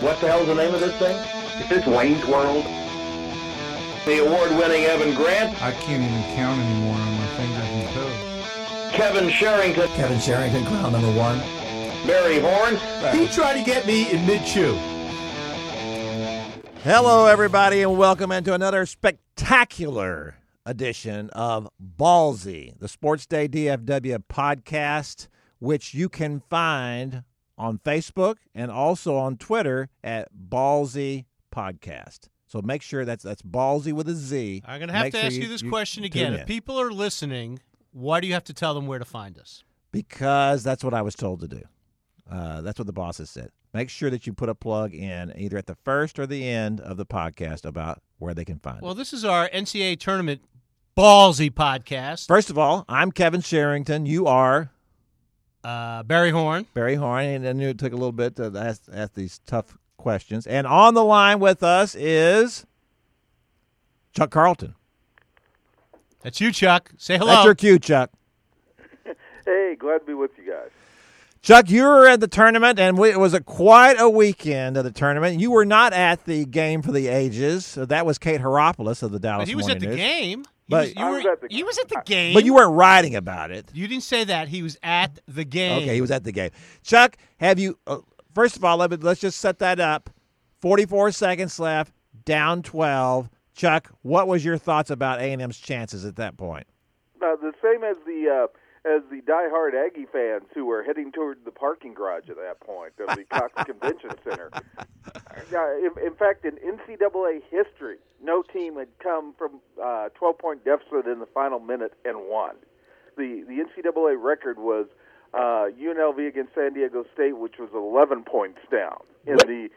What the hell's the name of this thing? Is this Wayne's World? The award-winning Evan Grant, I can't even count anymore on my fingers and toes. Kevin Sherrington, Kevin Sherrington, crown number one. Barry Horn, He tried to get me in mid chew. Hello, everybody, and welcome into another spectacular edition of Ballzy, the Sports Day DFW podcast, which you can find on Facebook and also on Twitter at Ballzy Podcast. So make sure that's that's Ballzy with a Z. I'm going to have Make to sure ask you, this question again. If people are listening, why do you have to tell them where to find us? because that's what I was told to do. Uh, that's what the bosses said. Make sure that you put a plug in either at the first or the end of the podcast about where they can find it. Well, this is our NCAA tournament Ballzy podcast. First of all, I'm Kevin Sherrington. You are Uh, Barry Horn. Barry Horn, and I knew it took a little bit to ask, ask these tough questions. And on the line with us is Chuck Carlton. That's you, Chuck. Say hello. That's your cue, Chuck. Hey, glad to be with you guys. Chuck, you were at the tournament, and we, it was a quite a weekend of the tournament. You were not at the game for the ages. So that was Kate Hairopoulos of the Dallas but he was Morning at the News. game. He But- was, you were, was at the- he was at the game. But you weren't writing about it. You didn't say that. He was at the game. Okay, he was at the game. Chuck, have you? Uh, first of all, let me, let's just set that up. Forty-four seconds left, down twelve. Chuck, what was your thoughts about A and M's chances at that point? Uh, the same as the uh, as the diehard Aggie fans who were heading toward the parking garage at that point of the Cox Convention Center. Uh, in, in fact, in NCAA history, no team had come from uh, 12 point deficit in the final minute and won. The the NCAA record was uh, UNLV against San Diego State, which was 11 points down in the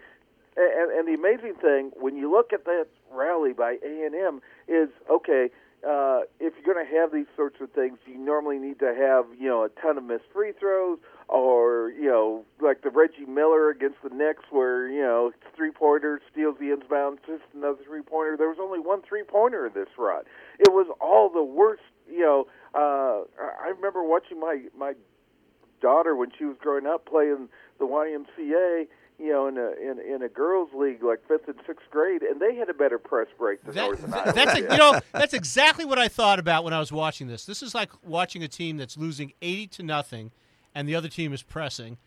and, and the amazing thing when you look at that rally by A and M is okay. Uh, if you're going to have these sorts of things, you normally need to have you know a ton of missed free throws, or you know like the Reggie Miller against the Knicks, where you know three pointer steals the inbound, just another three pointer. There was only one three pointer in this run. It was all the worst. You know, uh, I remember watching my my daughter when she was growing up playing the YMCA, you know, in a in, in a girls' league like fifth and sixth grade, and they had a better press break than That- Northern Iowa. that's did. you know that's exactly what I thought about when I was watching this. This is like watching a team that's losing eighty to nothing, and the other team is pressing,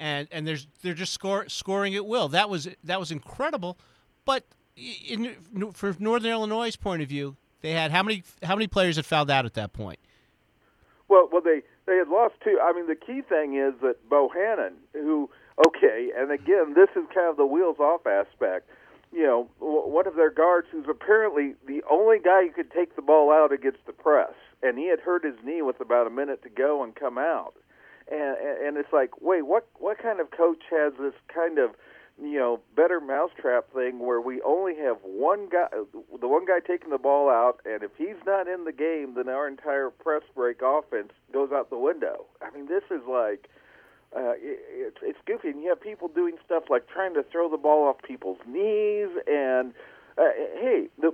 and and there's they're just score, scoring at will. That was that was incredible, but in, for Northern Illinois' point of view, they had how many how many players had fouled out at that point? Well, well, they they had lost two. I mean, the key thing is that Bohannon, who okay, and again, this is kind of the wheels off aspect. You know, one of their guards, who's apparently the only guy who could take the ball out against the press, and he had hurt his knee with about a minute to go and come out. And and it's like, wait, what what kind of coach has this kind of you know better mousetrap thing where we only have one guy, the one guy taking the ball out, and if he's not in the game, then our entire press break offense goes out the window. I mean, this is like. Uh, it, it's it's goofy, and you have people doing stuff like trying to throw the ball off people's knees, and uh, hey, the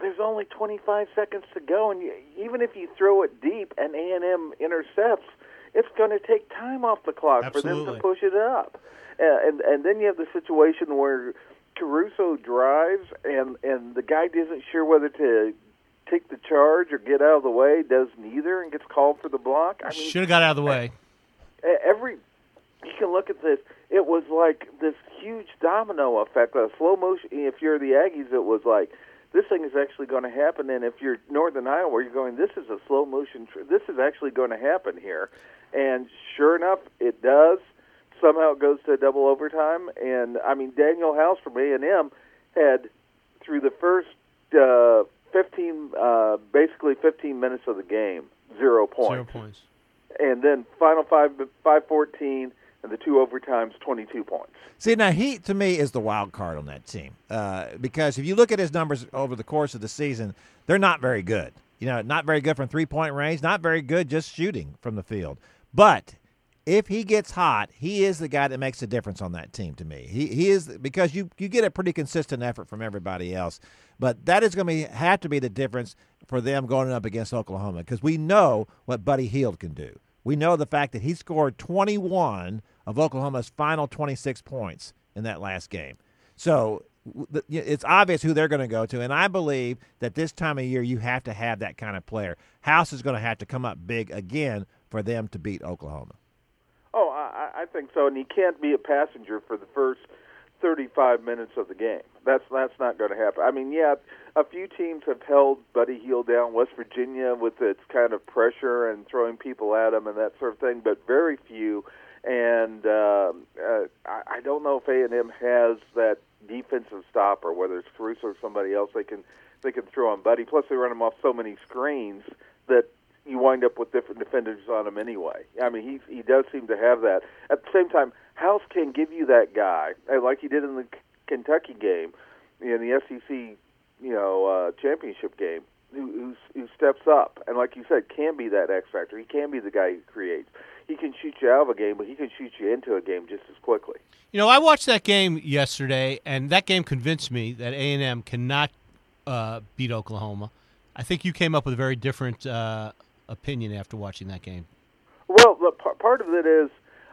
there's only 25 seconds to go, and you, even if you throw it deep and A and M intercepts, it's going to take time off the clock for them to push it up, uh, and and then you have the situation where Caruso drives, and and the guy isn't sure whether to take the charge or get out of the way, does neither, and gets called for the block. I mean, Should have got out of the way. Every you can look at this. It was like this huge domino effect, a slow motion. If you're the Aggies, it was like this thing is actually going to happen. And if you're Northern Iowa, you're going, this is a slow motion. Tr- this is actually going to happen here. And sure enough, it does. Somehow it goes to double overtime. And I mean, Daniel House from A and M had through the first uh, 15, uh, basically 15 minutes of the game, zero points Zero points. And then final five five fourteen and the two overtimes twenty two points. See, now he to me is the wild card on that team uh, because if you look at his numbers over the course of the season, they're not very good. You know, not very good from three point range, not very good just shooting from the field. But if he gets hot, he is the guy that makes a difference on that team to me. He he is because you you get a pretty consistent effort from everybody else, but that is going to be have to be the difference for them going up against Oklahoma because we know what Buddy Hield can do. We know the fact that he scored 21 of Oklahoma's final 26 points in that last game. So it's obvious who they're going to go to, and I believe that this time of year you have to have that kind of player. House is going to have to come up big again for them to beat Oklahoma. Oh, I I think so, and he can't be a passenger for the first 35 minutes of the game. That's that's not going to happen. I mean, yeah, a few teams have held Buddy Hield down. West Virginia with its kind of pressure and throwing people at him and that sort of thing, but very few. And um, uh, I, I don't know if A and M has that defensive stopper, whether it's Caruso or somebody else. They can they can throw on Buddy. Plus, they run him off so many screens that you wind up with different defenders on him anyway. I mean, he he does seem to have that. At the same time, House can give you that guy, uh, like he did in the Kentucky game, in the SEC, you know, uh, championship game, who, who who steps up and, like you said, can be that X factor. He can be the guy who creates. He can shoot you out of a game, but he can shoot you into a game just as quickly. You know, I watched that game yesterday, and that game convinced me that A and M cannot uh, beat Oklahoma. I think you came up with a very different uh, opinion after watching that game. Well, part of it is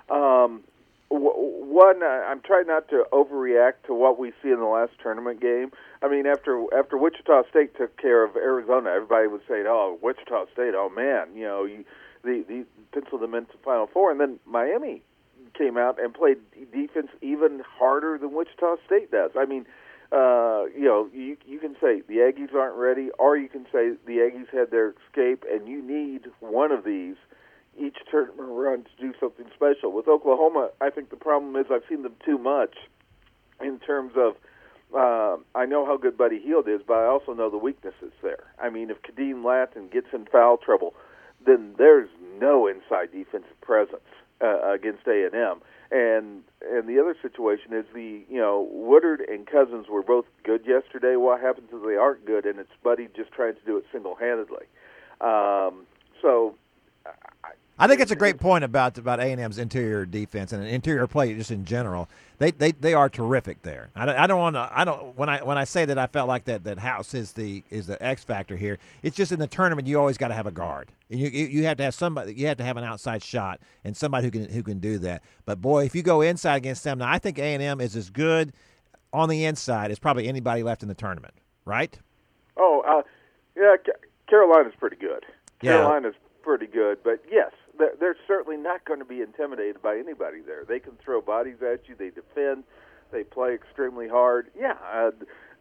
um, one. I'm trying not to overreact to what we see in the last tournament game. I mean, after after Wichita State took care of Arizona, everybody was saying, "Oh, Wichita State, oh man, you know, you the the penciled them into Final Four. and then Miami came out and played defense even harder than Wichita State does. I mean, uh, you know, you you can say the Aggies aren't ready, or you can say the Aggies had their escape, and you need one of these each tournament run to do something special. With Oklahoma, I think the problem is I've seen them too much in terms of. Uh, I know how good Buddy Hield is, but I also know the weaknesses there. I mean, if Khadeem Lattin gets in foul trouble, then there's no inside defensive presence uh, against A and M. And and the other situation is the you know Woodard and Cousins were both good yesterday. What happens if they aren't good, and it's Buddy just trying to do it single handedly? Um, so I think it's a great point about about A and M's interior defense and interior play just in general. They they, they are terrific there. I don't, I don't want to. I don't when I when I say that I felt like that that House is the is the X factor here. It's just in the tournament you always got to have a guard. And you, you you have to have somebody. You have to have an outside shot and somebody who can who can do that. But boy, if you go inside against them, now I think A and M is as good on the inside as probably anybody left in the tournament. Right? Oh, uh, yeah, Carolina's pretty good. Yeah. Carolina's pretty good, but yes, they're, they're certainly not going to be intimidated by anybody there. They can throw bodies at you. They defend. They play extremely hard. Yeah, uh,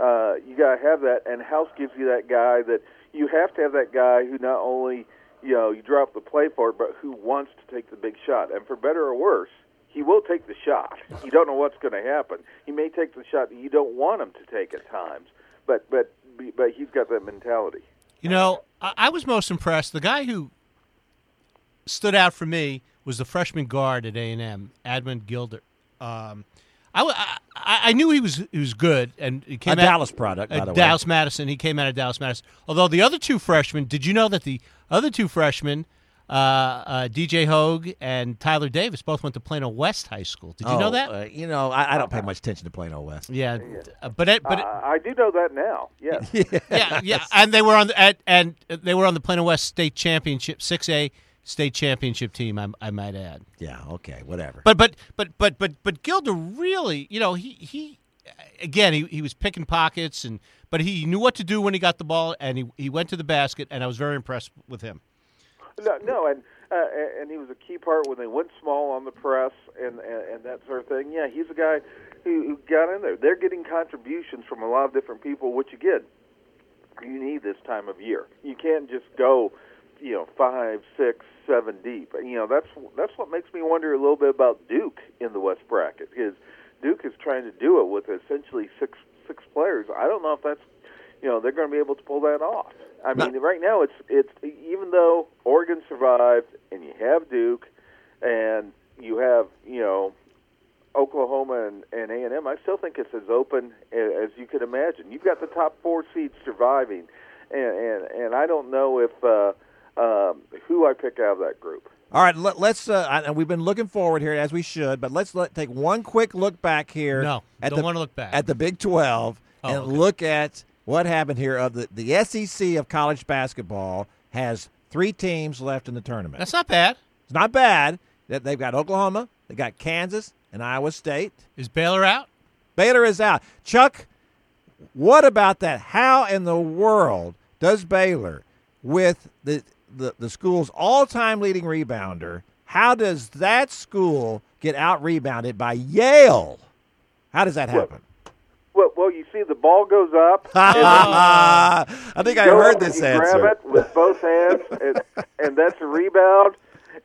uh, you got to have that. And House gives you that guy that you have to have that guy who not only you know you drop the play for it, but who wants to take the big shot. And for better or worse, he will take the shot. You don't know what's going to happen. He may take the shot that you don't want him to take at times, but but but he's got that mentality. You know, I was most impressed. The guy who stood out for me was the freshman guard at A and M, Admon Gilder. Um, I, w- I- I- I knew he was he was good, and he came A out, Dallas product, by uh, the way. Dallas Madison. He came out of Dallas Madison. Although the other two freshmen, did you know that the other two freshmen, uh, uh, DJ Hogue and Tyler Davis, both went to Plano West High School? Did you know Oh, that? Uh, you know, I, I don't pay much attention to Plano West. yeah, uh, but it, but it, I, I do know that now. Yes. yeah, yeah, and they were on the, at, and they were on the Plano West State Championship, six A state championship team. I, I might add. Yeah. Okay. Whatever. But but but but but but Gilder really, you know, he he again he, he was picking pockets and but he knew what to do when he got the ball and he he went to the basket and I was very impressed with him. No, no, and uh, and he was a key part when they went small on the press and, and and that sort of thing. Yeah, he's a guy who, who got in there. They're getting contributions from a lot of different people, which again, you need this time of year. You can't just go, you know, five, six, seven deep. You know, that's that's what makes me wonder a little bit about Duke in the West bracket. Is Duke is trying to do it with essentially six six players. I don't know if that's you know they're going to be able to pull that off. I mean, right now it's it's even though Oregon survived and you have Duke and you have you know Oklahoma and and A and M, I still think it's as open as you could imagine. You've got the top four seeds surviving, and and, and I don't know if uh, um, who I pick out of that group. All right, let, let's. Uh, I- and we've been looking forward here as we should, but let's let, take one quick look back here. No, at don't the, wanna look back. at the Big Twelve Oh, and okay. look at what happened here. Of the the SEC of college basketball has three teams left in the tournament. That's not bad. it's not bad. That they've got Oklahoma, they got Kansas, and Iowa State. Is Baylor out? Baylor is out. Chuck, what about that? How in the world does Baylor, with the the, the school's all-time leading rebounder, how does that school get out rebounded by Yale? How does that happen? Well, well, you see, the ball goes up. I think I heard this you answer. Grab it with both hands, and, and that's a rebound.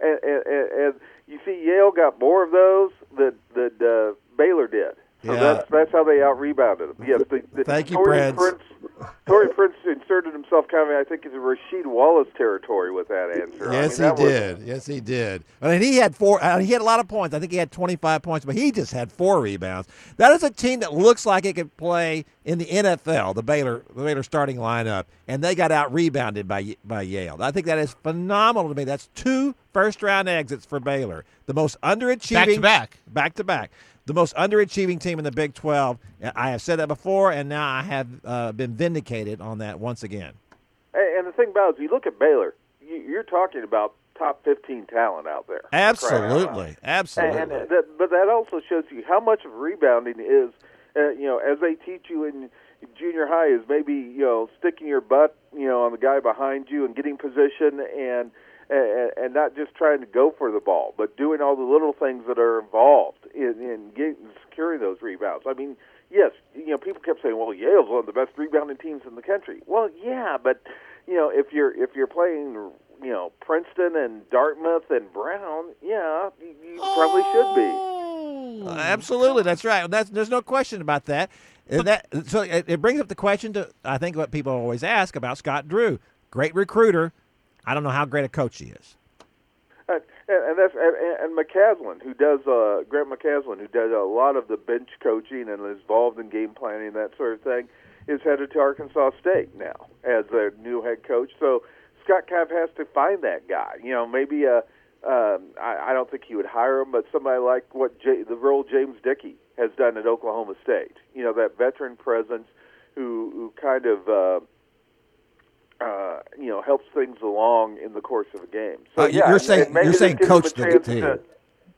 And, and, and, and you see, Yale got more of those that that uh, Baylor did. So Yeah. that's that's how they out rebounded them. Yes, the, the, Thank you, Taurean Prince. Prince. Taurean Prince inserted himself kind of, I think, into Rasheed Wallace territory with that answer. I Yes, mean, that he was- did. Yes, he did. I mean, he had four. Uh, he had a lot of points. I think he had 25 points, but he just had four rebounds. That is a team that looks like it could play in the NFL. The Baylor, the Baylor starting lineup, and they got out rebounded by by Yale. I think that is phenomenal to me. That's two first round exits for Baylor. The most underachieving Back to back. back to back. The most underachieving team in the Big 12. I have said that before, and now I have uh, been vindicated on that once again. And, and the thing about it is, you look at Baylor, you, you're talking about top 15 talent out there. Absolutely, And, absolutely. and that, but that also shows you how much of rebounding is, uh, you know, as they teach you in junior high, is maybe you know sticking your butt, you know, on the guy behind you and getting position and. And, and not just trying to go for the ball, but doing all the little things that are involved in, in getting securing those rebounds. I mean, yes, you know, people kept saying, "Well, Yale's one of the best rebounding teams in the country." Well, yeah, but you know, if you're if you're playing, you know, Princeton and Dartmouth and Brown, yeah, you, you probably should be. Oh. Uh, Absolutely, that's right. That's there's no question about that. And that so it, it brings up the question to I think what people always ask about Scott Drew, great recruiter. I don't know how great a coach he is. And, and that's and, and McCasland, who does uh, Grant McCasland, who does a lot of the bench coaching and is involved in game planning and that sort of thing, is headed to Arkansas State now as their new head coach. So Scott of has to find that guy. You know, maybe uh um, I, I don't think he would hire him, but somebody like what J, the role James Dickey has done at Oklahoma State. You know, that veteran presence who who kind of. Uh, uh, you know, helps things along in the course of a game. So Uh, yeah, you're saying- you're saying coach the team. to-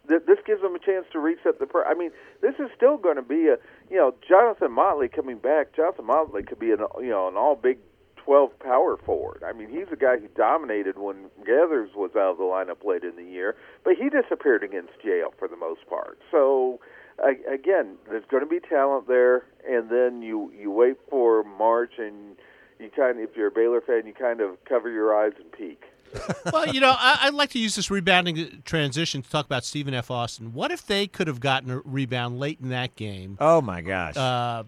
this gives them a chance to reset the. Pro- I mean, this is still going to be a. You know, Jonathan Motley coming back. Jonathan Motley could be an you know an all Big Twelve power forward. I mean, he's a guy who dominated when Gathers was out of the lineup late in the year, but he disappeared against Yale for the most part. So. Again, there's going to be talent there, and then you you wait for March, and you kind of, if you're a Baylor fan, you kind of cover your eyes and peek. well, you know, I, I'd like to use this rebounding transition to talk about Stephen F. Austin. What if they could have gotten a rebound late in that game? Oh my gosh! Uh,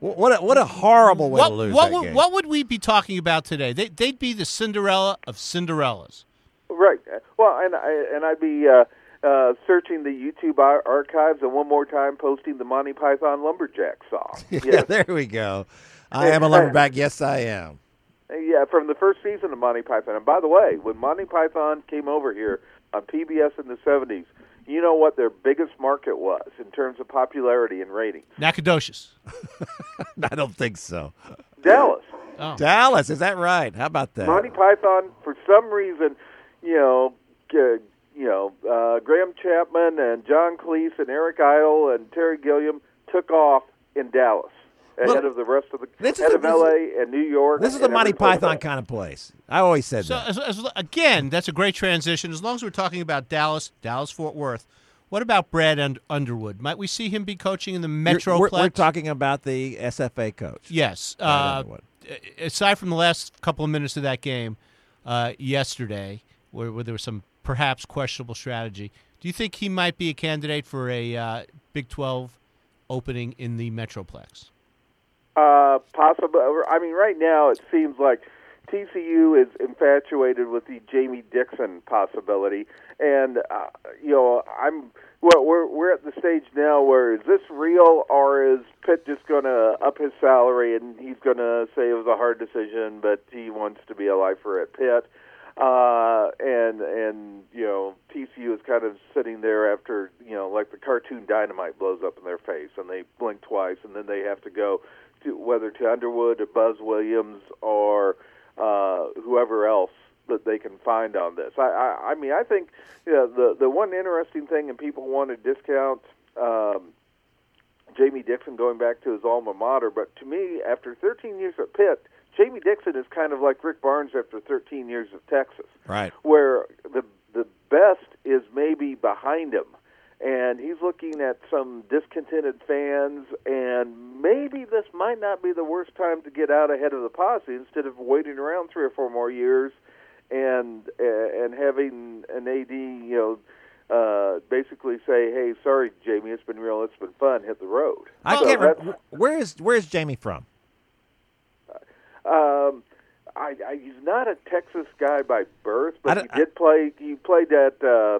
what a, what a horrible way what, to lose what, that would, game. what would we be talking about today? They, they'd be the Cinderella of Cinderellas. Right. Well, and I and I'd be uh, uh, searching the YouTube ar- archives, and one more time posting the Monty Python lumberjack song. yeah, there we go. I am a lumberback. Yes, I am. Yeah, from the first season of Monty Python. And by the way, when Monty Python came over here on PBS in the 70s, you know what their biggest market was in terms of popularity and ratings? Nacogdoches. I don't think so. Dallas. Oh. Dallas, is that right? How about that? Monty Python, for some reason, you know, uh, you know, uh, Graham Chapman and John Cleese and Eric Idle and Terry Gilliam took off in Dallas ahead Well, of the rest of the this ahead a- of L.A. and New York. This is a and Monty Python else. kind of place. I always said So, that. as, as, again, that's a great transition. As long as we're talking about Dallas, Dallas Fort Worth, what about Brad und- Underwood? Might we see him be coaching in the You're- Metroplex? We're, we're talking about the SFA coach. Yes. Uh, aside from the last couple of minutes of that game uh, yesterday, where, where there was some perhaps questionable strategy, do you think he might be a candidate for a uh, Big 12 opening in the Metroplex? Uh, possible. I mean, right now it seems like TCU is infatuated with the Jamie Dixon possibility, and uh, you know, I'm. Well, we're we're at the stage now where is this real, or is Pitt just going to up his salary and he's going to say it was a hard decision, but he wants to be a lifer at Pitt. Uh, and and you know TCU is kind of sitting there after you know like the cartoon dynamite blows up in their face and they blink twice and then they have to go to whether to Underwood or Buzz Williams or uh, whoever else that they can find on this. I I, I mean I think you know, the the one interesting thing and people want to discount um, Jamie Dixon going back to his alma mater. But to me, after 13 years at Pitt, Jamie Dixon is kind of like Rick Barnes after 13 years of Texas, Right. where the the best is maybe behind him, and he's looking at some discontented fans, and maybe this might not be the worst time to get out ahead of the posse instead of waiting around three or four more years, and uh, and having an AD, you know. Uh, basically say, "Hey, sorry, Jamie, it's been real, it's been fun. Hit the road." I So can't remember. Where is Where is Jamie from? Um, I, I, he's not a Texas guy by birth, but he did play. He played at uh,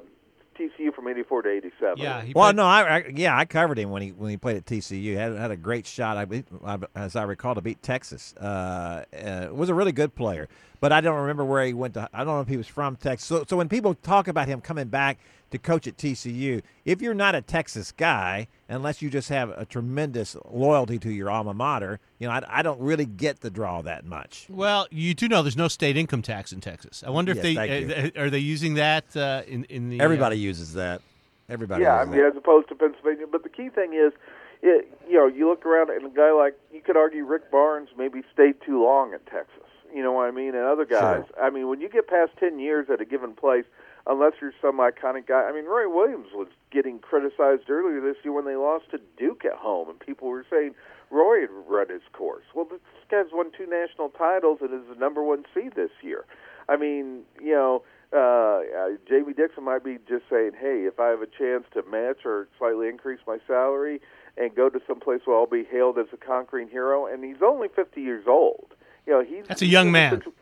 TCU from '84 to '87. Yeah, he Well, played- no, I, I yeah, I covered him when he when he played at TCU. Had had a great shot, I, beat- I as I recall, to beat Texas. Uh, uh, was a really good player, but I don't remember where he went to. I don't know if he was from Texas. So, so when people talk about him coming back to coach at TCU, if you're not a Texas guy, unless you just have a tremendous loyalty to your alma mater, you know, I, I don't really get the draw that much. Well, you do know there's no state income tax in Texas. I wonder if they thank uh, are they using that uh, in in the uh, Everybody uses that. Everybody. yeah. I mean, that. as opposed to Pennsylvania. But the key thing is, it, you know, you look around and a guy like you could argue Rick Barnes maybe stayed too long in Texas. You know what I mean? And other guys. I mean, when you get past ten years at a given place, unless you're some iconic guy. I mean, Roy Williams was getting criticized earlier this year when they lost to Duke at home, and people were saying Roy had run his course. Well, this guy's won two national titles and is the number one seed this year. I mean, you know, uh, uh, Jamie Dixon might be just saying, "Hey, if I have a chance to match or slightly increase my salary and go to some place where I'll be hailed as a conquering hero," and he's only 50 years old. You know, he's That's a young man. situ-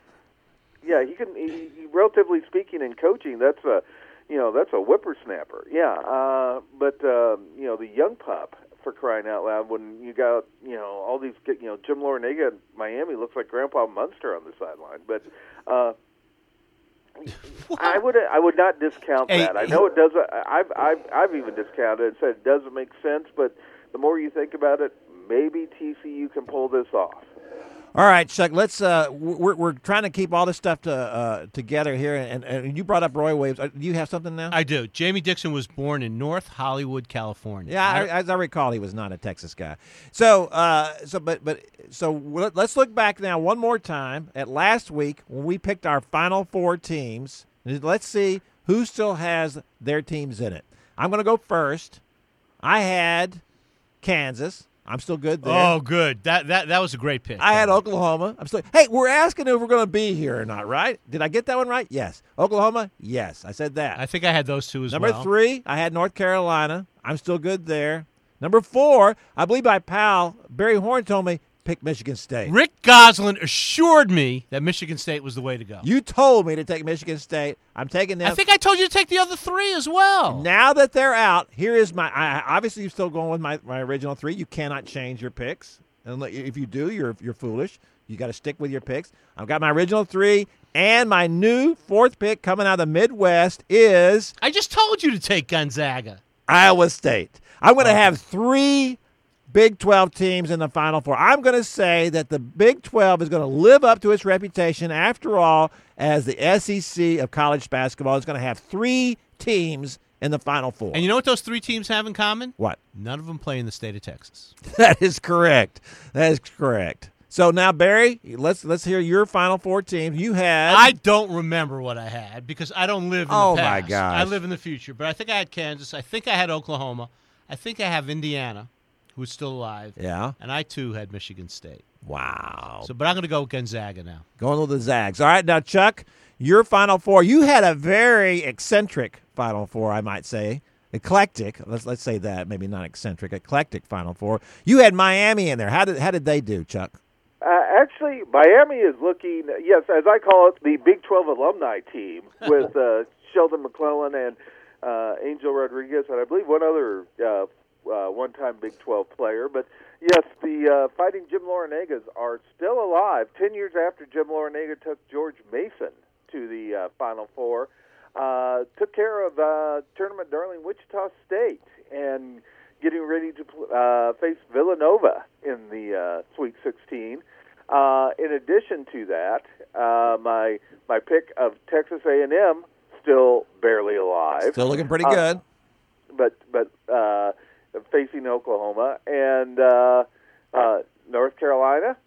yeah, he can. He, he, relatively speaking, in coaching, that's a, you know, that's a whippersnapper. Yeah, uh, but um, you know, the young pup for crying out loud. When you got, you know, all these, you know, Jim Larranaga in Miami looks like Grandpa Munster on the sideline, but. Uh, I would I would not discount Hey, that. I know it doesn't. I've I've I've even discounted it and said it doesn't make sense. But the more you think about it, maybe TCU can pull this off. All right, Chuck. Let's. Uh, we're we're trying to keep all this stuff to uh, together here, and, and you brought up Roy Williams. Uh, Do you have something now? I do. Jamie Dixon was born in North Hollywood, California. yeah, I, as I recall, he was not a Texas guy. So, uh, so, but, but, so let's look back now one more time at last week when we picked our final four teams. Let's see who still has their teams in it. I'm going to go first. I had Kansas. I'm still good there. Oh, good. That that that was a great pick. I had Oklahoma. I'm still. Hey, we're asking if we're going to be here or not, right? Did I get that one right? Yes. Oklahoma. Yes, I said that. I think I had those two as well. Number well. three, I had North Carolina. I'm still good there. Number four, I believe my pal Barry Horn told me pick Michigan State. Rick Gosselin assured me that Michigan State was the way to go. You told me to take Michigan State. I'm taking them. I think I told you to take the other three as well. now that they're out, here is my. I, obviously, you're still going with my, my original three. You cannot change your picks, and if you do, you're you're foolish. You got to stick with your picks. I've got my original three, and my new fourth pick coming out of the Midwest is I just told you to take Gonzaga. Iowa State. I'm going to oh. have three Big 12 teams in the Final Four. I'm going to say that the Big 12 is going to live up to its reputation, after all, as the SEC of college basketball. It's going to have three teams in the Final Four. And you know what those three teams have in common? what? None of them play in the state of Texas. That is correct. That is correct. So now, Barry, let's let's hear your Final Four teams. You had I don't remember what I had because I don't live in Oh, the my past. gosh. I live in the future. But I think I had Kansas. I think I had Oklahoma. I think I have Indiana, who's still alive. yeah. And I too had Michigan State. Wow. So, but I'm going to go with Gonzaga now. Going with the Zags. All right, now Chuck, your Final Four. You had a very eccentric Final Four, I might say. Eclectic. Let's let's say that. Maybe not eccentric. Eclectic Final Four. You had Miami in there. How did how did they do, Chuck? Uh, actually, Miami is looking, yes, as I call it, the Big 12 alumni team with uh, Sheldon McClellan and uh, Angel Rodriguez, and I believe one other uh, uh, one time Big 12 player. But yes, the uh, Fighting Jim Larranagas are still alive 10 years after Jim Larranaga took George Mason to the uh, Final Four. Uh, took care of uh, tournament darling Wichita State and getting ready to uh, face Villanova in the uh, Sweet 16. Uh, in addition to that, uh, my my pick of Texas A&M still barely alive, Still looking pretty Uh, good. but but uh, Oklahoma, and uh, uh, North Carolina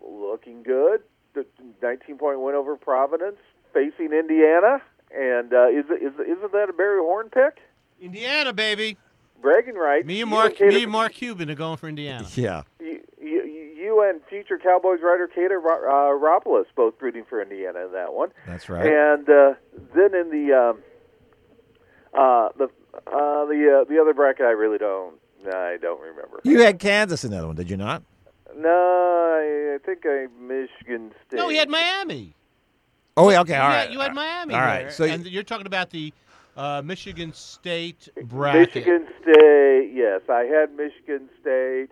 looking good. The 19 point win over Providence, facing Indiana, and uh, is is isn't that a Barry Horn pick? Indiana, baby. Bragging rights. Me and Mark, Cater- me and Mark Cuban are going for Indiana. Yeah. you, you, you and future Cowboys writer Cater uh, Ropolis both rooting for Indiana in that one. That's right. And uh, then in the um, uh, the uh, the uh, the other bracket, I really don't. I don't remember. You had Kansas in that one, did you not? No, I, I think I Michigan State. No, he had Miami. Oh, yeah, okay, all you right. Had, you had Miami. All right, there. so you- and you're talking about the uh, Michigan State bracket. Michigan State. Yes, I had Michigan State,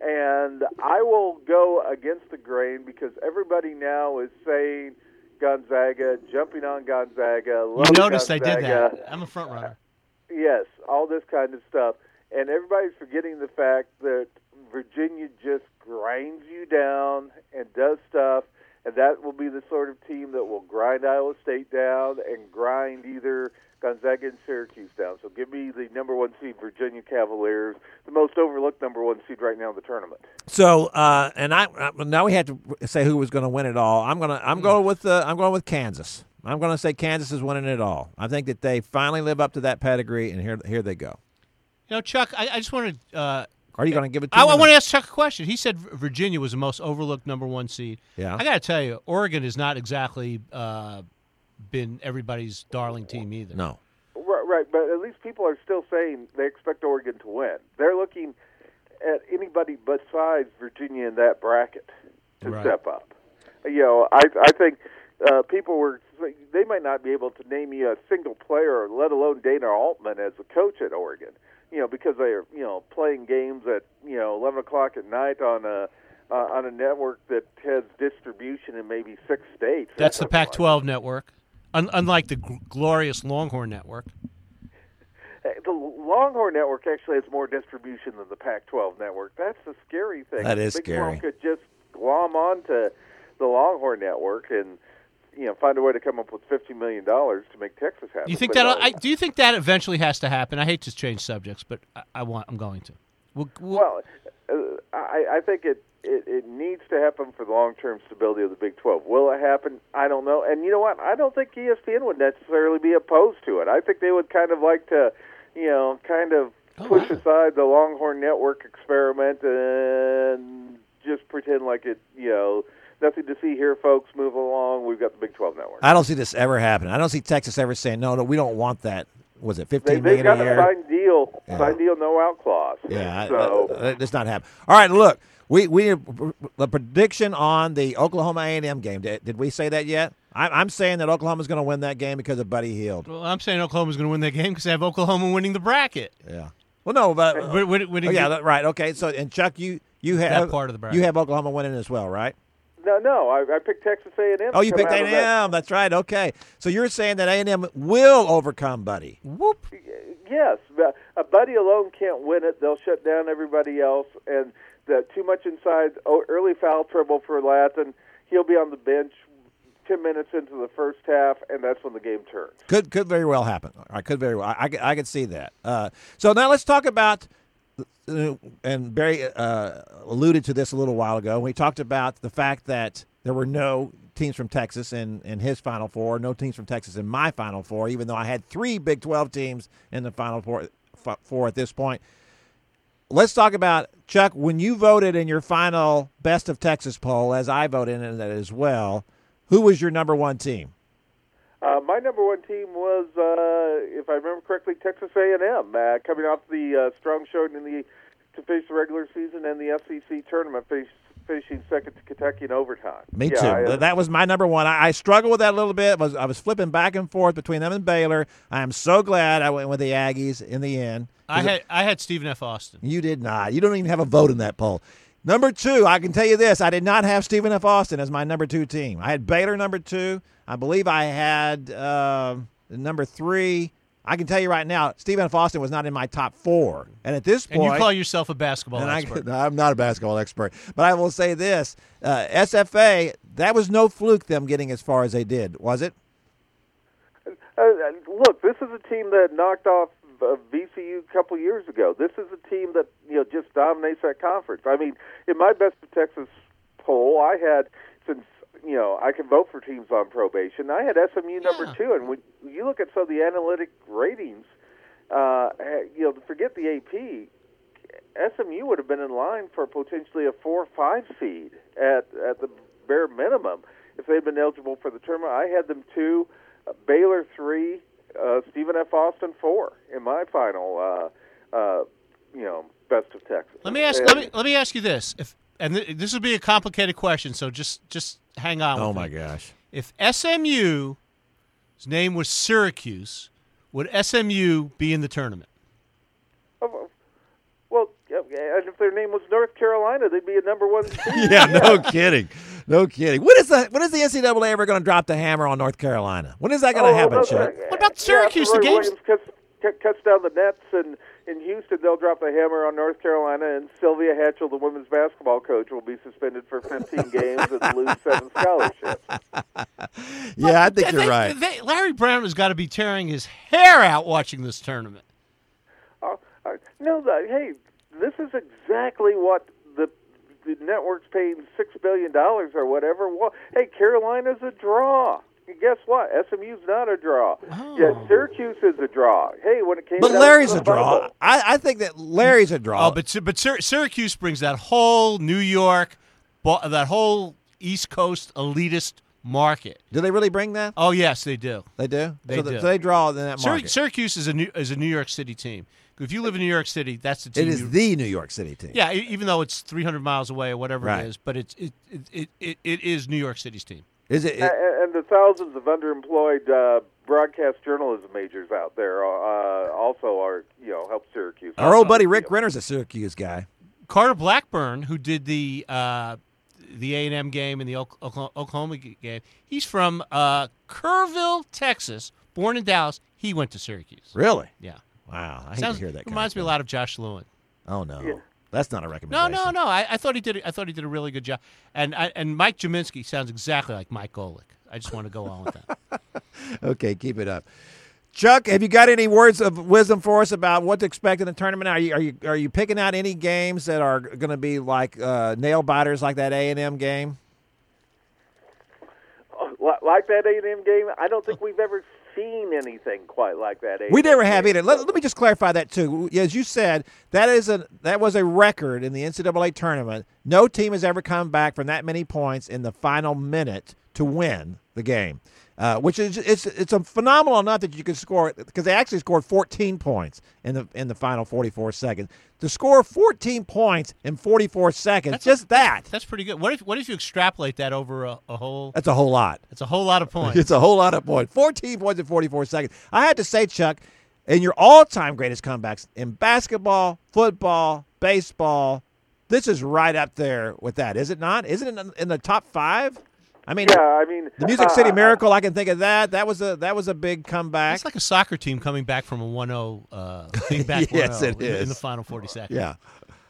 and I will go against the grain because everybody now is saying Gonzaga, jumping on Gonzaga. You love noticed I did that. I'm a front runner. Yes, all this kind of stuff. And everybody's forgetting the fact that Virginia just grinds you down and does stuff, and that will be the sort of team that will grind Iowa State down and grind either Gonzaga and Syracuse down. So give me the number one seed Virginia Cavaliers, the most overlooked number one seed right now in the tournament. So, uh, and I uh, now we had to say who was going to win it all. I'm gonna I'm going with uh, I'm going with Kansas. I'm going to say Kansas is winning it all. I think that they finally live up to that pedigree, and here here they go. You know, Chuck, I, I just wanted. Uh, Are you going to give it? I, I want to ask Chuck a question. He said Virginia was the most overlooked number one seed. Yeah. I got to tell you, Oregon has not exactly uh, been everybody's darling team either. No. Right, right, but at least people are still saying they expect Oregon to win. They're looking at anybody besides Virginia in that bracket to Right. step up. You know, I I think uh, people were they might not be able to name you a single player, let alone Dana Altman as a coach at Oregon. You know, because they're you know playing games at you know eleven o'clock at night on a uh, on a network that has distribution in maybe six states. That's the Pac-12 network, Un- unlike the gl- glorious Longhorn network. The Longhorn Network actually has more distribution than the Pac-12 network. That's the scary thing. That is Big scary. 12 could just glom onto the Longhorn Network and you know find a way to come up with fifty million dollars to make Texas happy. You think that? I, do you think that eventually has to happen? I hate to change subjects, but I, I want. I'm going to. We'll, we'll- well, uh, I, I think it, it it needs to happen for the long-term stability of the Big 12. Will it happen? I don't know. And you know what? I don't think ESPN would necessarily be opposed to it. I think they would kind of like to, you know, kind of Oh, push wow. aside the Longhorn Network experiment and just pretend like it, you know, nothing to see here, folks. Move along. We've got the Big 12 network. I don't see this ever happening. I don't see Texas ever saying no, no, we don't want that. Was it They, fifteen they've million got a a year? signed deal, Yeah. signed deal, no out clause. Yeah, I- So. uh, it's not happening. All right, look, we we the prediction on the Oklahoma A and M game. Did, did we say that yet? I, I'm saying that Oklahoma's going to win that game because of Buddy Hield. well, I'm saying Oklahoma's going to win that game because I have Oklahoma winning the bracket. Yeah. Well, no, but Win- win- winning oh, yeah, the- right. Okay, so and Chuck, you you have that part of the bracket. You have Oklahoma winning as well, right? No, no, I, I picked Texas A&M. Oh, you picked A out and of that. M. That's right. Okay, so you're saying that A and M will overcome Buddy. Whoop. Yes, a buddy alone can't win it. They'll shut down everybody else, and the too much inside oh, early foul trouble for Lattin. He'll be on the bench ten minutes into the first half, and that's when the game turns. Could could very well happen. I could very well. I, I, could- I could see that. Uh, so now let's talk about. And Barry uh, alluded to this a little while ago. We talked about the fact that there were no teams from Texas in, in his Final Four, no teams from Texas in my Final Four, even though I had three Big 12 teams in the Final Four, four at this point. Let's talk about, Chuck, when you voted in your final Best of Texas poll, as I voted in that as well, who was your number one team? Uh, my number one team was, uh, if I remember correctly, Texas A&M, uh, coming off the uh, strong showing in the to finish the regular season and the SEC tournament, finish, finishing second to Kentucky in overtime. Me Yeah, too. I- that was my number one. I, I struggled with that a little bit. Was I was flipping back and forth between them and Baylor. I am so glad I went with the Aggies in the end. I had I had Stephen F. Austin. You did not. You don't even have a vote in that poll. Number two, I can tell you this: I did not have Stephen F. Austin as my number two team. I had Baylor number two. I believe I had uh, number three. I can tell you right now, Stephen F. Austin was not in my top four. And at this And point, you call yourself a basketball and I, expert. no, I'm not a basketball expert, but I will say this: uh, SFA, that was no fluke them getting as far as they did, was it? Uh, look, this is a team that knocked off of, VCU a couple years ago. This is a team that you know just dominates that conference. I mean, in my best of Texas poll, I had since you know I can vote for teams on probation. I had SMU number Yeah. two, and when you look at some of the analytic ratings, uh, you know, forget the AP. SMU would have been in line for potentially a four or five seed at at the bare minimum if they'd been eligible for the tournament. I had them two, uh, Baylor three, uh, Stephen F. Austin four in my final, uh, uh, you know, best of Texas. Let me ask. And- Let me let me ask you this. If and th- this would be a complicated question, so just just hang on. Oh with my me. gosh. If SMU's name was Syracuse, would SMU be in the tournament? Oh, Well, yeah, and if their name was North Carolina, they'd be a number one seed. Yeah, no kidding. No kidding. When is the when is the NCAA ever going to drop the hammer on North Carolina? When is that going to Oh, happen, Chuck? right. What about Syracuse? after The Roy game's- cuts, cut- cuts down the nets, and in Houston they'll drop the hammer on North Carolina, and Sylvia Hatchell, the women's basketball coach, will be suspended for 15 games and lose seven scholarships. Yeah, I think They- you're they- right. they- Larry Brown has got to be tearing his hair out watching this tournament. Oh, uh, no, the, hey, this is exactly what the the network's paying six billion dollars or whatever. Well, hey, Carolina's a draw. And guess what? SMU's not a draw. Oh. Yeah, Syracuse is a draw. Hey, when it came, But down to Larry's the a draw. I, I think that Larry's a draw. Oh, but but Syr- Syracuse brings that whole New York, that whole East Coast elitist market. do they really bring that? Oh yes, they do. They do. They so, do. so they draw in that market. Syracuse is a New, is a New York City team. If you live in New York City, that's the team. it is you- the New York City team. yeah, e- even though it's 300 miles away or whatever Right. it is, but it's it, it, it, it, it is New York City's team. Is it? A- a- and the thousands of underemployed uh, broadcast journalism majors out there uh, also are, you know, help Syracuse. our old buddy Rick know. Renner's a Syracuse guy. Carter Blackburn, who did the uh, the A and M game and the Oklahoma Oklahoma game, he's from uh, Kerrville, Texas. Born in Dallas, he went to Syracuse. Really? Yeah, Wow. I hate Sounds, to hear that. kind reminds of me a lot of Josh Lewin. Oh no, Yeah. that's not a recommendation. no, no. I, I thought he did. I thought he did a really good job. And I, and Mike Jaminski sounds exactly like Mike Golic. I just want to go on with that. Okay, keep it up. Chuck, have you got any words of wisdom for us about what to expect in the tournament? Are you are you are you picking out any games that are going to be like uh, nail biters, like that A and M game? Like that A&M game. I don't think we've ever seen anything quite like that. We never have either. Let, let me just clarify that too. As you said, that is a that was a record in the NCAA tournament. No team has ever come back from that many points in the final minute to win the game. Uh, which is it's it's a phenomenal enough that you can score because they actually scored 14 points in the in the final 44 seconds. To score 14 points in 44 seconds, That's- just that. That's pretty good. What if what if you extrapolate that over a, a whole? That's a whole lot. It's a whole lot of points. It's a whole lot of points. 14 points in 44 seconds. I had to say, Chuck, in your all time greatest comebacks in basketball, football, baseball, this is right up there with that, is it not? Isn't it in- in the top five? I mean, Yeah, I mean the Music City uh, Miracle, I can think of that. That was a that was a big comeback. It's like a soccer team coming back from a 1-0, uh, being back Yes, 1-0 it in, the- in the final 40 seconds. yeah.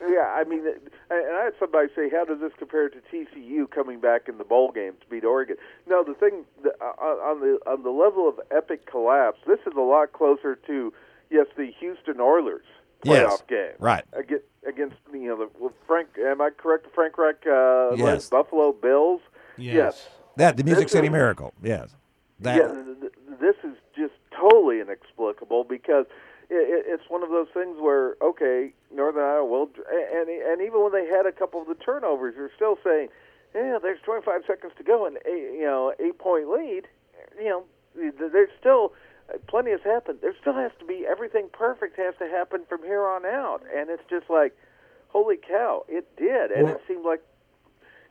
Yeah, I mean, and I had somebody say, "How does this compare to TCU coming back in the bowl game to beat Oregon?" No, the thing the, uh, on the on the level of epic collapse, this is a lot closer to yes, the Houston Oilers playoff Yes, game, right. Against, against you know the Frank. Am I correct? Frank Reich uh, Yes. Buffalo Bills. Yes. That the Music This City is- Miracle. Yes. That yeah, th- th- this is just totally inexplicable because it, it, it's one of those things where okay, Northern Iowa will, and and even when they had a couple of the turnovers, you're still saying, yeah, there's 25 seconds to go and a, you know eight point lead. You know, there's still uh, plenty has happened. There still has to be everything perfect has to happen from here on out, and it's just like, holy cow, it did, and it seemed like.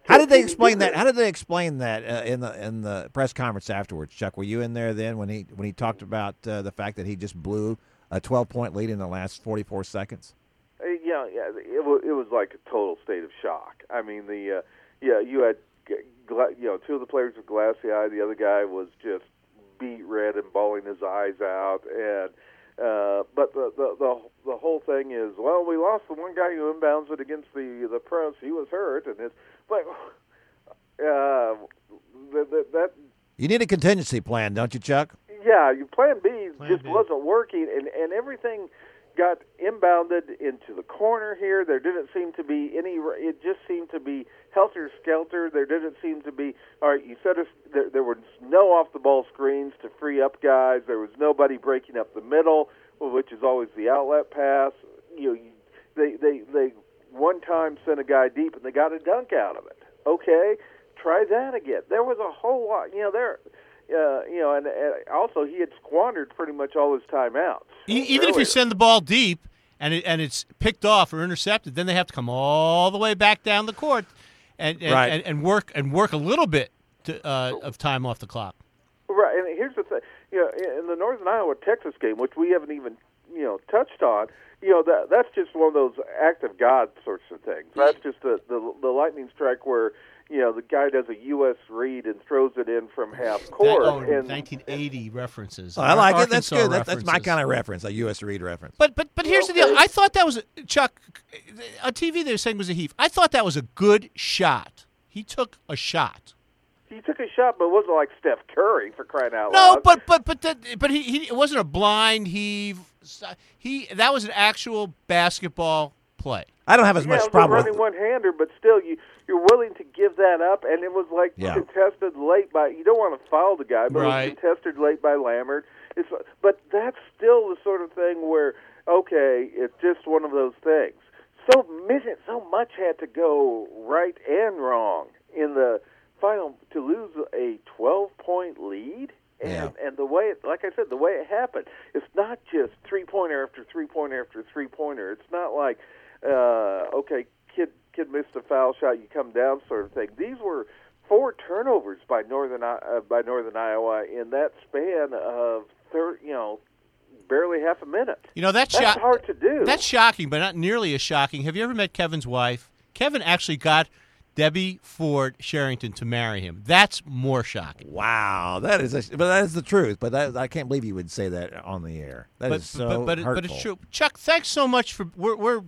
How did they explain that? How did they explain that uh, in the in the press conference afterwards? Chuck, were you in there then when he when he talked about uh, the fact that he just blew a 12 point lead in the last 44 seconds? Uh, yeah, yeah, it was it was like a total state of shock. I mean, the uh, yeah, you had you know two of the players with glassy eye. The other guy was just beat red and bawling his eyes out. And uh, but the, the the the whole thing is well, we lost the one guy who inbounds it against the the press. He was hurt, and it's like uh, that, that, that You need a contingency plan, don't you, Chuck? yeah, your plan B Plan just B. wasn't working, and and everything got inbounded into the corner here. There didn't seem to be any. It just seemed to be helter skelter. There didn't seem to be. All right, you said us, there, there was no off the ball screens to free up guys. There was nobody breaking up the middle, which is always the outlet pass. You know, they they they one time sent a guy deep and they got a dunk out of it. Okay, try that again. There was a whole lot. You know there. Uh, you know, and, and also he had squandered pretty much all his timeouts. E- even if you send the ball deep and it, and it's picked off or intercepted, then they have to come all the way back down the court and and, Right. and, and work and work a little bit to, uh, of time off the clock. Right, and here's the thing. You know, in the Northern Iowa Texas game, which we haven't even you know touched on, you know that that's just one of those act of God sorts of things. That's just the the, the lightning strike where you know the guy does a U.S. Reed and throws it in from half That, court. oh, and 1980 references. Oh, I like it. That's good. That, that's my kind of reference, a U.S. Reed reference. But but but here's the deal. I thought that was Chuck on TV. They were saying it was a heave. I thought that was a good shot. He took a shot. he took a shot, but it wasn't like Steph Curry for crying out No, loud. No, but but but that, but he, he it wasn't a blind heave. He that was an actual basketball play. I don't have as yeah, much it was a problem running with. one hander, but still, you you're willing to give that up, and it was like Yeah. contested late by. You don't want to foul the guy, but Right. it was contested late by Lambert. It's but that's still the sort of thing where okay, it's just one of those things. So minute, so much had to go right and wrong in the final to lose a 12 point lead. And Yeah. and the way it, like I said, the way it happened, it's not just three pointer after three pointer after three pointer. It's not like, uh, okay, kid kid missed a foul shot, you come down sort of thing. These were four turnovers by Northern uh, by Northern Iowa in that span of third, you know, barely half a minute. You know that That's shot. hard to do. That's shocking, but not nearly as shocking. Have you ever met Kevin's wife? Kevin actually got Debbie Ford Sherrington to marry him. That's more shocking. Wow, that is, a, but that is the truth. But that, I can't believe you would say that on the air. That is but, so but, but, it- hurtful. but it's true. Chuck, thanks so much for we're, we're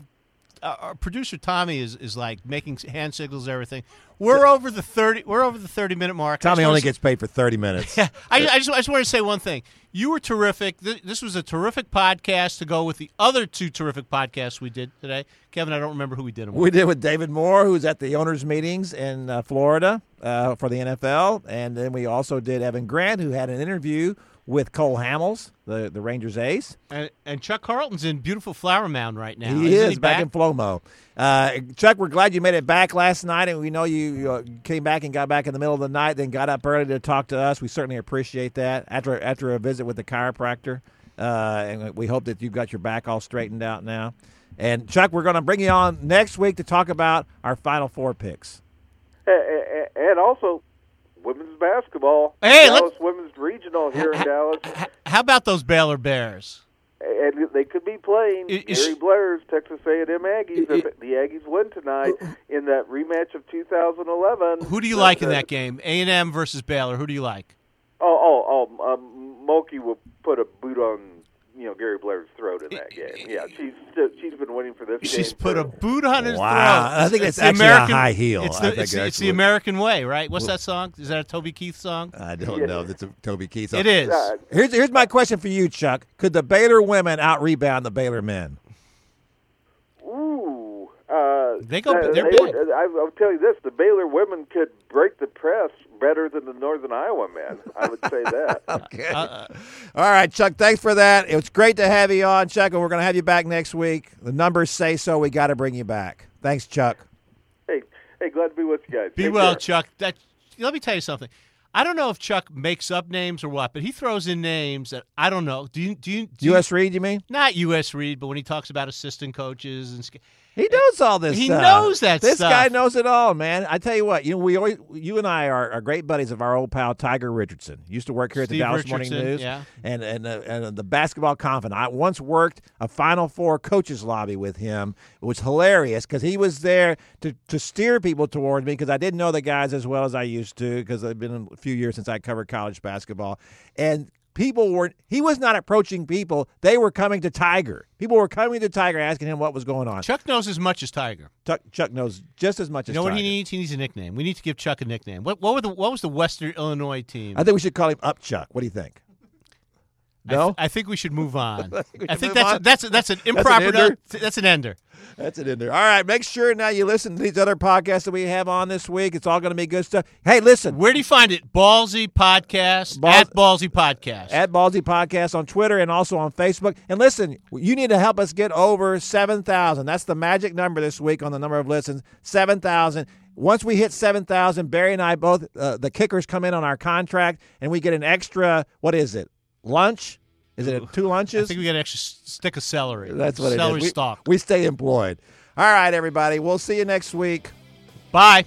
uh, our producer Tommy is, is like making hand signals and everything. We're over the thirty. We're over the thirty minute mark. Tommy only gets paid for thirty minutes. I, I just I just want to say one thing. You were terrific. Th- This was a terrific podcast to go with the other two terrific podcasts we did today. Kevin, I don't remember who we did them with. We did with David Moore, who's at the owners' meetings in uh, Florida uh, for the NFL, and then we also did Evan Grant, who had an interview with Cole Hamels, the the Rangers ace. And, and Chuck Carlton's in beautiful Flower Mound right now. He Isn't is back, in Flomo. Uh, Chuck, we're glad you made it back last night, and we know you, you uh, came back and got back in the middle of the night, then got up early to talk to us. We certainly appreciate that after after a visit with the chiropractor, uh, and we hope that you've got your back all straightened out now. And Chuck, we're going to bring you on next week to talk about our Final Four picks. And also women's basketball. Hey, Dallas let's- women's regional here in Dallas, how about those Baylor Bears? and they could be playing I- is- Gary Blair's Texas A&M Aggies I- I- if the Aggies win tonight in that rematch of 2011. Who do you like in that game? A and M versus Baylor. Who do you like? Oh, oh, oh! Um, Mulkey will put a boot on you know Gary Blair's throat in that game. Yeah, she's she's been waiting for this. She's game put for- a boot on his Wow. throat. I think It's it's the actually a American, high heel. It's I the, think it's, it's the American way, right? What's that song? Is that a Toby Keith song? I don't Yeah. know. That's a Toby Keith. Song. It is. Uh, Here's here's my question for you, Chuck. Could the Baylor women out rebound the Baylor men? Ooh. They go- they're they big. would- I, I'll tell you this: the Baylor women could break the press better than the Northern Iowa men. I would say that. Okay. Uh, All right, Chuck. Thanks for that. It was great to have you on, Chuck, and we're going to have you back next week. The numbers say so. We got to bring you back. Thanks, Chuck. hey, hey, glad to be with you guys. Be Take well, care. Chuck. That let me tell you something. I don't know if Chuck makes up names or what, but he throws in names that I don't know. Do you do you, do you- U.S. Reed, you mean? not U.S. Reed, but when he talks about assistant coaches and sk- He knows all this. He stuff. knows that This stuff. guy knows it all, man. I tell you what. You know, we always, you and I are, are great buddies of our old pal Tiger Richardson. Used to work here at the Dallas Morning News. yeah. And and uh, and the basketball confidant. I once worked a Final Four coaches lobby with him. It was hilarious because he was there to to steer people towards me because I didn't know the guys as well as I used to because it's been a few years since I covered college basketball and. People were he was not approaching people. They were coming to Tiger. People were coming to Tiger asking him what was going on. Chuck knows as much as Tiger. Chuck, Chuck knows just as much as You as know what he needs? He needs a nickname. We need to give Chuck a nickname. What what were the what was the Western Illinois team? I think we should call him Up Chuck. What do you think? I, No? th- I think we should move on. I think that's on? that's a, that's an improper. ender? that's an ender. That's in there. All right, make sure now you listen to these other podcasts that we have on this week. It's all going to be good stuff. Hey, listen, Where do you find it? Ballzy Podcast Ball- at Ballzy Podcast. at Ballzy Podcast on Twitter and also on Facebook. And listen, you need to help us get over 7,000. That's the magic number this week on the number of listens 7,000. Once we hit 7,000, Barry and I both, uh, the kickers come in on our contract and we get an extra, what is it? Lunch? Is it two lunches? I think we got an extra stick of celery. That's what celery it is. We- stalk. we stay employed. All right, everybody. We'll see you next week. Bye.